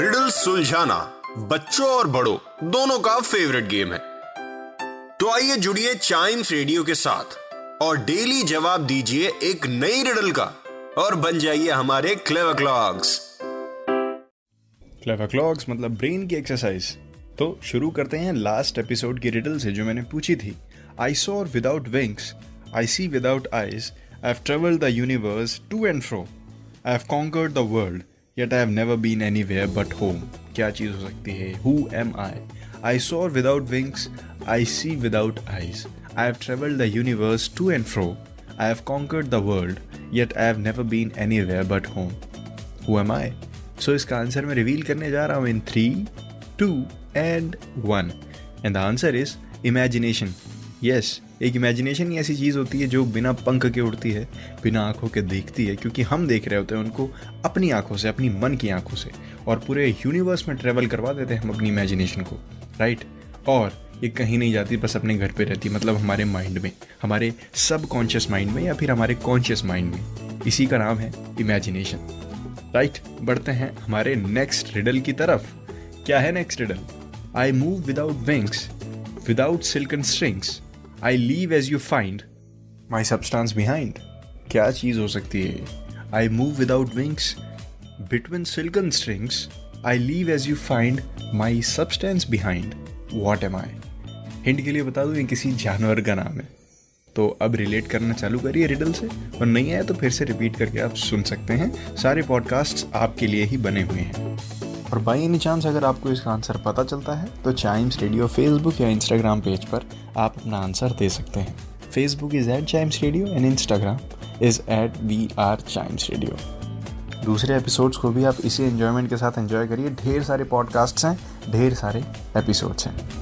Riddle सुलझाना बच्चों और बड़ों, दोनों का फेवरेट गेम है। तो आइए जुड़िए चाइम्स रेडियो के साथ और डेली जवाब दीजिए एक नई रिडल का और बन जाइए हमारे क्लेवर क्लॉक्स क्लेवर क्लॉक्स मतलब ब्रेन की एक्सरसाइज तो शुरू करते हैं लास्ट एपिसोड की रिडल से जो मैंने पूछी थी। I soar without wings I see without eyes I have the universe to and fro I have conquered the world yet I have never been anywhere but home क्या चीज़ हो सकती है? Who am I I soar without wings I see without eyes I have travelled the universe to and fro I have conquered the world yet I have never been anywhere but home who am I so इसका answer मैं reveal करने जा रहा हूँ in three two and one and the answer is imagination yes एक imagination ही ऐसी चीज़ होती है जो बिना पंख के उड़ती है, बिना आँखों के देखती है, क्योंकि हम देख रहे होते हैं उनको अपनी आँखों से, अपनी मन की आँखों से, और पूरे यूनिवर्स में ट्रेवल करवा देते हैं हम अपनी इमेजिनेशन को राइट और ये कहीं नहीं जाती, बस अपने घर पे रहती मतलब हमारे माइंड में, हमारे सब कॉन्शियस माइंड में या फिर हमारे कॉन्शियस माइंड में। इसी का नाम है इमेजिनेशन राइट बढ़ते हैं हमारे नेक्स्ट रिडल की तरफ़। क्या है next riddle I move without wings without silken strings I leave as you find my substance behind क्या चीज़ हो सकती है I move without wings between silken strings I leave as you find my substance behind what am I hint के लिए बता दूँ, ये किसी जानवर का नाम है। तो अब रिलेट करना चालू करिए रिडल से। और नहीं आया तो फिर से रिपीट करके आप सुन सकते हैं। सारे पॉडकास्ट आपके लिए ही बने हुए हैं। और बाई एनी चांस अगर आपको इसका आंसर पता चलता है तो चाइम्स रेडियो फेसबुक या इंस्टाग्राम पेज पर आप अपना आंसर दे सकते हैं। Facebook is at Chimes radio and Instagram is at we are Chimes radio दूसरे एपिसोड्स को भी आप इसी एन्जॉयमेंट के साथ एंजॉय करिए। ढेर सारे पॉडकास्ट्स हैं, ढेर सारे एपिसोड्स हैं।